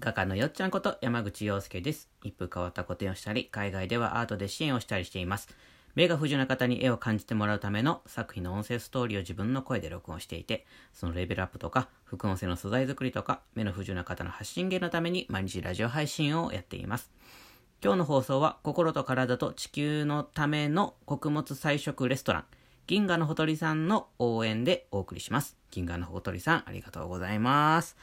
画家のよっちゃんこと山口洋介です。一風変わった個展をしたり、海外ではアートで支援をしたりしています。目が不自由な方に絵を感じてもらうための作品の音声ストーリーを自分の声で録音していて、そのレベルアップとか、副音声の素材作りとか、目の不自由な方の発信源のために毎日ラジオ配信をやっています。今日の放送は、心と体と地球のための穀物菜食レストラン、銀河のほとりさんの応援でお送りします。銀河のほとりさん、ありがとうございます。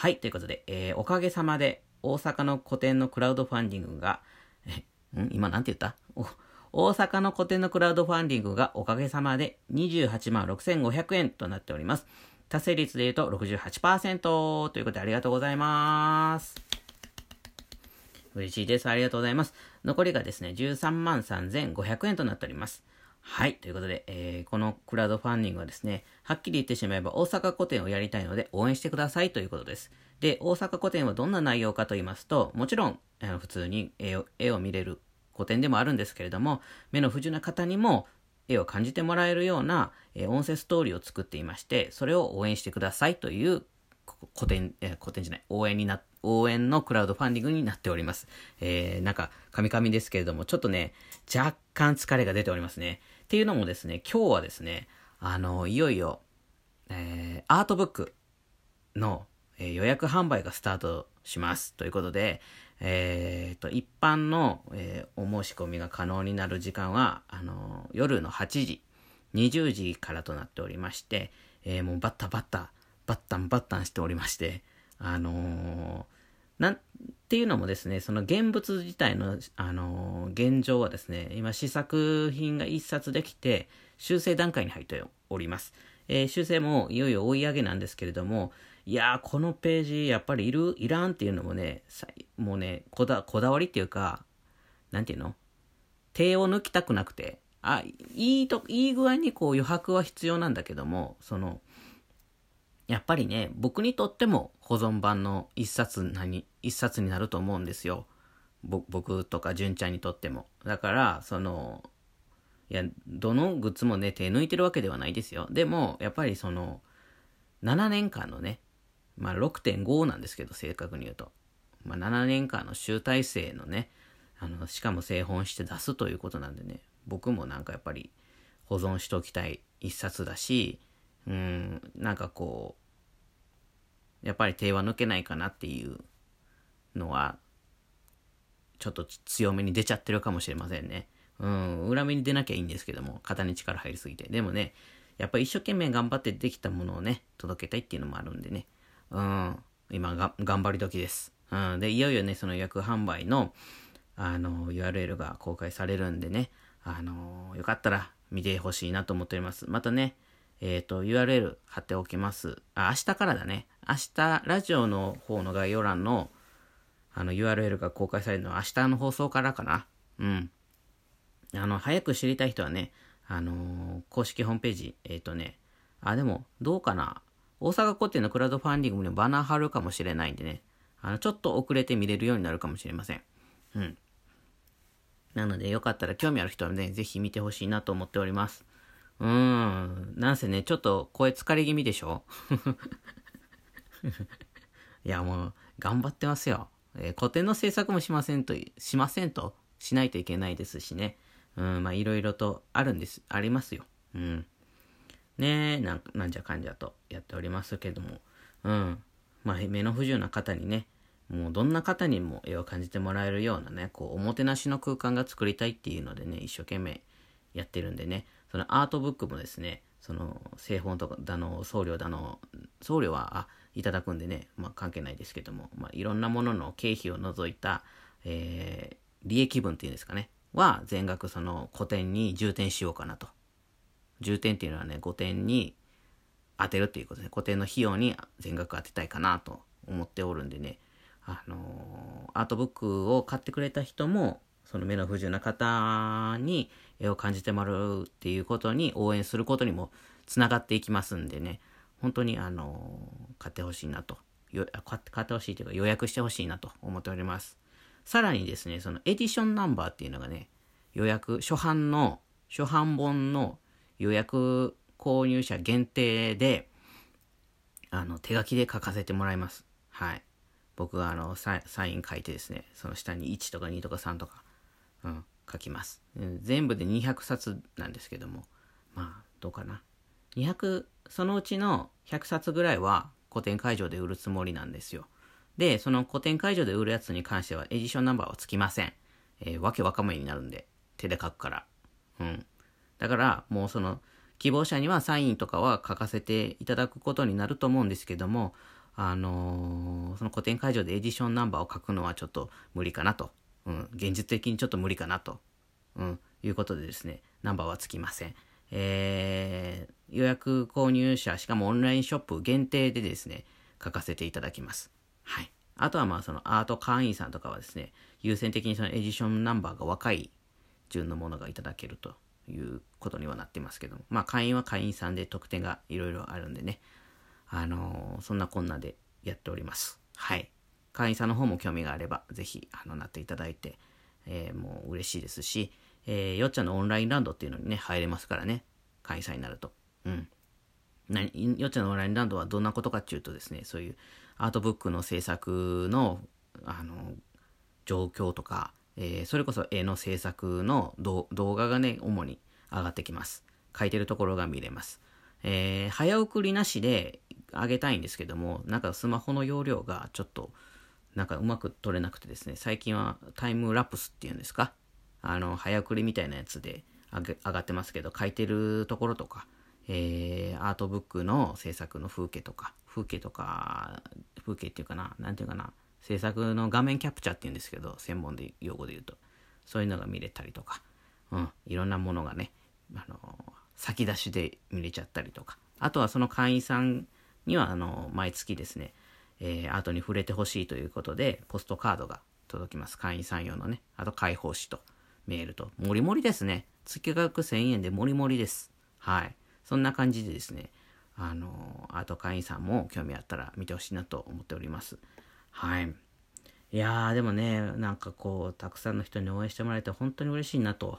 はい、ということで、えーおかげさまで、大阪の個展のクラウドファンディングが、え、ん？今なんて言った？大阪の個展のクラウドファンディングがおかげさまで28万6500円となっております。達成率で言うと68%ということでありがとうございます。嬉しいです。ありがとうございます。残りがですね、13万3500円となっております。はい。ということで、えーこのクラウドファンディングはですね、はっきり言ってしまえば大阪古典をやりたいので応援してくださいということです。で、大阪古典はどんな内容かと言いますと、もちろん、あの普通に絵を絵を見れる古典でもあるんですけれども、目の不自由な方にも絵を感じてもらえるような、えー音声ストーリーを作っていまして、それを応援してくださいという古典、えー古典じゃない、応援にな、応援のクラウドファンディングになっております。えー、なんか、カミカミですけれども、ちょっとね、若干疲れが出ておりますね。っていうのもですね、今日はですね、あの、いよいよ、えー、アートブックの、えー予約販売がスタートします。ということで、えーと、一般の、えーお申し込みが可能になる時間は、あの夜の8時、20時からとなっておりまして、えーもうバッタバッタ、バッタンバッタンしておりまして、あのーなんっていうのもですね、その現物自体の、あの現状はですね、今試作品が一冊できて、修正段階に入っております。えー修正もいよいよ追い上げなんですけれども、いやー、このページ、やっぱりいる、いらんっていうのもね、もうね、こだ、こだわりっていうか、なんていうの？手を抜きたくなくて、あ、いいと、いい具合にこう余白は必要なんだけども、その、やっぱりね、僕にとっても保存版の一冊何、一冊になると思うんですよ。僕とか純ちゃんにとっても。だから、その、いや、どのグッズもね、手抜いてるわけではないですよ。でも、やっぱりその、7年間のね、まあ6.5なんですけど、正確に言うと。まあ7年間の集大成のね、あの、しかも製本して出すということなんでね、僕もなんかやっぱり保存しておきたい一冊だし、うん、なんかこう、やっぱり手は抜けないかなっていうのは、ちょっと強めに出ちゃってるかもしれませんね。うん、裏目に出なきゃいいんですけども、肩に力入りすぎて。でもね、やっぱり一生懸命頑張ってできたものをね、届けたいっていうのもあるんでね。うん、今が、頑張り時です。うん、で、いよいよね、その予約販売の、あの、URL が公開されるんでね、あの、よかったら見てほしいなと思っております。またね、えっ、と、URL 貼っておきます。あ、明日からだね。明日、ラジオの方の概要欄の、あの、URL が公開されるのは明日の放送からかな。うん。あの、早く知りたい人はね、あのー公式ホームページ、えっ、とね、あ、でも、どうかな。大阪古典のクラウドファンディングにもバナー貼るかもしれないんでね、あの、ちょっと遅れて見れるようになるかもしれません。うん。なので、よかったら興味ある人はね、ぜひ見てほしいなと思っております。うーん。なんせね、ちょっと声疲れ気味でしょ？いや、もう、頑張ってますよ。えー古典の制作もしませんと、しませんと、しないといけないですしね。うん、まあ、いろいろとあるんです、ありますよ。うん。ねえ、なんなんじゃかんじゃとやっておりますけども。うん。まあ、目の不自由な方にね、もうどんな方にも絵を感じてもらえるようなね、こう、おもてなしの空間が作りたいっていうのでね、一生懸命やってるんでね、そのアートブックもですね、その製本とかだの、送料だの、送料は、あ、いただくんでね、まあ関係ないですけども、まあいろんなものの経費を除いた、えー、利益分っていうんですかね、は全額その古典に充填しようかなと。充填っていうのはね、5点に当てるっていうことですね、古典の費用に全額当てたいかなと思っておるんでね、あのーアートブックを買ってくれた人も、その目の不自由な方に絵を感じてもらうっていうことに応援することにもつながっていきますんでね、本当にあの買ってほしいなと。よ買ってほしいというか予約してほしいなと思っております。さらにですね、そのエディションナンバーっていうのがね、予約、初版の、初版本の予約購入者限定で、あの、手書きで書かせてもらいます。はい。僕があのサイン書いてですね、その下に1とか2とか3とか、うん、書きます。全部で200冊なんですけども、まあ、どうかな。200、そのうちの100冊ぐらいは古典会場で売るつもりなんですよ。で、その古典会場で売るやつに関してはエディションナンバーはつきません。えー、わけわかめになるんで、手で書くから。うん。だから、もうその、希望者にはサインとかは書かせていただくことになると思うんですけども、あのー、その古典会場でエディションナンバーを書くのはちょっと無理かなと。うん。現実的にちょっと無理かなと。うん。いうことでですね、ナンバーはつきません。えー、予約購入者、しかもオンラインショップ限定でですね、書かせていただきます。はい。あとはまあそのアート会員さんとかはですね、優先的にそのエディションナンバーが若い順のものがいただけるということにはなってますけども、まあ会員は会員さんで特典がいろいろあるんでね、あのー、そんなこんなでやっております。はい。会員さんの方も興味があれば、ぜひ、あの、なっていただいて、えー、もう嬉しいですし、えー、よっちゃんのオンラインランドっていうのにね、入れますからね、会員さんになると。うん。何よっちゃんのオンラインランドはどんなことかっていうとですね、そういうアートブックの制作の、あの、状況とか、えー、それこそ絵の制作の動画がね、主に上がってきます。書いてるところが見れます。えー、早送りなしで上げたいんですけども、なんかスマホの容量がちょっと、なんかうまく撮れなくてですね、最近はタイムラプスっていうんですか？あの、早送りみたいなやつで上がってますけど、書いてるところとか、えー、アートブックの制作の風景とか、風景とか、風景っていうかな、なんていうかな、制作の画面キャプチャーっていうんですけど、専門で用語で言うと、そういうのが見れたりとか、うん、いろんなものがね、あの、先出しで見れちゃったりとか、あとはその会員さんには、あの、毎月ですね、えー、アートに触れてほしいということで、ポストカードが届きます。会員さん用のね、あと開放誌とメールと、もりもりですね。月額1000円でもりもりです。はい。そんな感じでですね、あの、アート会員さんも興味あったら見てほしいなと思っております。はい。いやー、でもね、なんかこう、たくさんの人に応援してもらえて本当に嬉しいなと、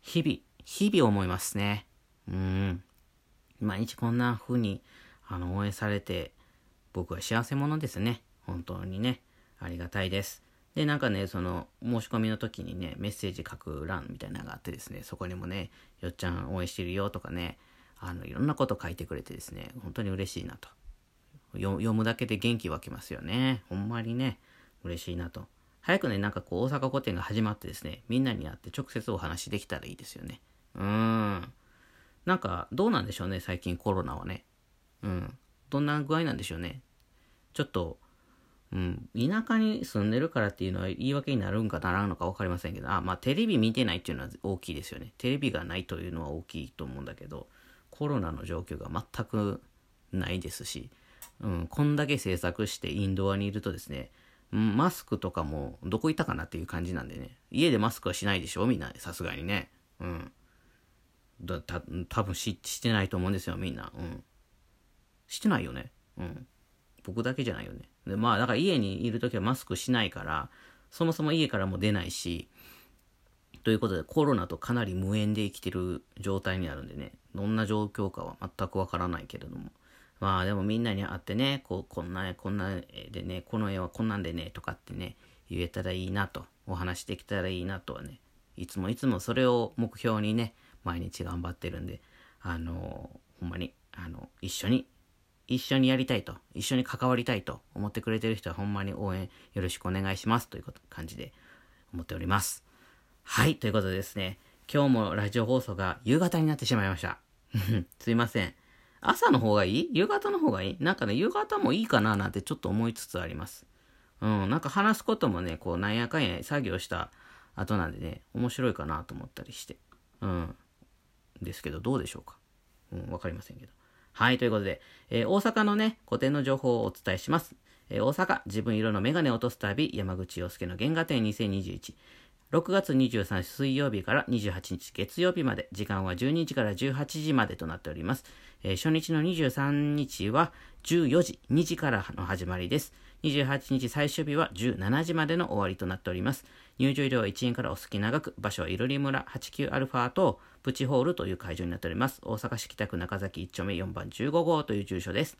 日々、日々思いますね。うん。毎日こんな風に、あの、応援されて、僕は幸せ者ですね。本当にね。ありがたいです。で、なんかね、その、申し込みの時にね、メッセージ書く欄みたいなのがあってですね、そこにもね、よっちゃん応援してるよとかね、あの、いろんなこと書いてくれてですね、本当に嬉しいなと。読むだけで元気湧きますよね。ほんまにね、嬉しいなと。早くね、なんかこう、大阪古典が始まってですね、みんなに会って直接お話できたらいいですよね。うーん。なんか、どうなんでしょうね、最近コロナはね。うん。どんな具合なんでしょうね。ちょっと、うん、田舎に住んでるからっていうのは言い訳になるんかならんのか分かりませんけど、あ、まあテレビ見てないっていうのは大きいですよね。テレビがないというのは大きいと思うんだけど、コロナの状況が全くないですし、うん、こんだけ制作してインドアにいるとですね、マスクとかもどこ行ったかなっていう感じなんでね、家でマスクはしないでしょ？みんな、さすがにね。うん。だた多分ししてないと思うんですよ、みんな。うん。してないよね。うん。僕だけじゃないよね。で、まあ、だから家にいるときはマスクしないから、そもそも家からも出ないし、ということでコロナとかなり無縁で生きてる状態になるんでね、どんな状況かは全くわからないけれども。まあでもみんなに会ってね、こう、こんな絵、こんな絵でね、この絵はこんなんでね、とかってね、言えたらいいなと、お話できたらいいなとはね、いつもいつもそれを目標にね、毎日頑張ってるんで、あのほんまに、あの、一緒に一緒にやりたいと、一緒に関わりたいと思ってくれてる人はほんまに応援よろしくお願いしますということ感じで思っております。はい、ということでですね、今日もラジオ放送が夕方になってしまいました。すいません。朝の方がいい？夕方の方がいい？なんかね、夕方もいいかななんてちょっと思いつつあります。うん、なんか話すこともね、こうなんやかんや作業した後なんでね、面白いかなと思ったりして。うん。ですけど、どうでしょうか？うん、わかりませんけど。はい、ということで、えー、大阪のね、個展の情報をお伝えします。えー、大阪、自分色のメガネを落とす旅、山口洋介の原画展2021。6月23日水曜日から28日月曜日まで、時間は12時から18時までとなっております。えー、初日の23日は14時、2時からの始まりです。28日最終日は17時までの終わりとなっております。入場料は1円からお好き長く、場所はいろり村 89α とプチホールという会場になっております。大阪市北区中崎1丁目4番15号という住所です。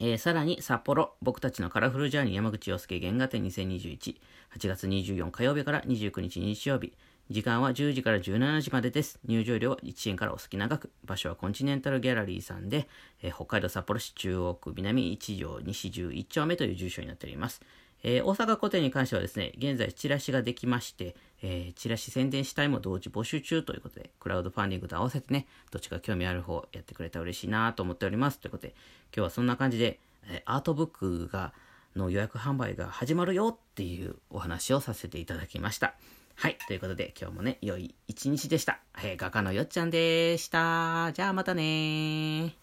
えー、さらに札幌、僕たちのカラフルジャーニー山口洋介原画展2021、8月24火曜日から29日日曜日、時間は10時から17時までです。入場料は1円からお好きな額。場所はコンチネンタルギャラリーさんで、えー、北海道札幌市中央区南1条西11丁目という住所になっております。えー、大阪古典に関してはですね、現在チラシができまして、えー、チラシ宣伝したいも同時募集中ということで、クラウドファンディングと合わせてね、どっちか興味ある方やってくれたら嬉しいなと思っております。ということで、今日はそんな感じで、え、アートブックが、の予約販売が始まるよっていうお話をさせていただきました。はい。ということで、今日もね、良い一日でした。えー、画家のよっちゃんでした。じゃあまたね